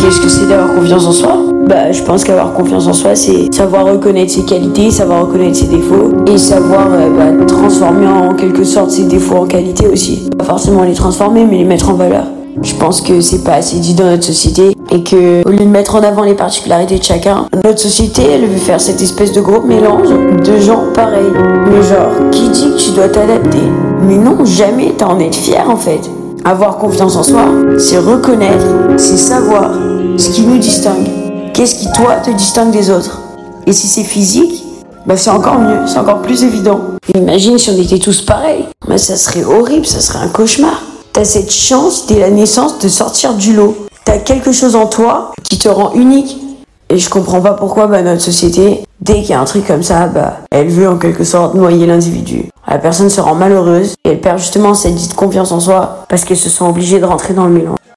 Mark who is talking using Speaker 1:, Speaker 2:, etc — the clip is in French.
Speaker 1: Qu'est-ce que c'est d'avoir confiance en soi? Bah, je pense qu'avoir confiance en soi, c'est savoir reconnaître ses qualités, savoir reconnaître ses défauts et savoir euh, bah, transformer en quelque sorte ses défauts en qualité aussi. Pas forcément les transformer, mais les mettre en valeur. Je pense que c'est pas assez dit dans notre société et que au lieu de mettre en avant les particularités de chacun, notre société elle veut faire cette espèce de gros mélange de gens pareils. Mais genre, qui dit que tu dois t'adapter? Mais non, jamais t'as en être fier en fait. Avoir confiance en soi, c'est reconnaître, c'est savoir ce qui nous distingue. Qu'est-ce qui toi te distingue des autres? Et si c'est physique, bah c'est encore mieux, c'est encore plus évident. Imagine si on était tous pareils. Bah ça serait horrible, ça serait un cauchemar. T'as cette chance dès la naissance de sortir du lot. T'as quelque chose en toi qui te rend unique. Et je comprends pas pourquoi bah, notre société, dès qu'il y a un truc comme ça, bah, elle veut en quelque sorte noyer l'individu. La personne se rend malheureuse et elle perd justement cette dite confiance en soi parce qu'elle se sent obligée de rentrer dans le mélange.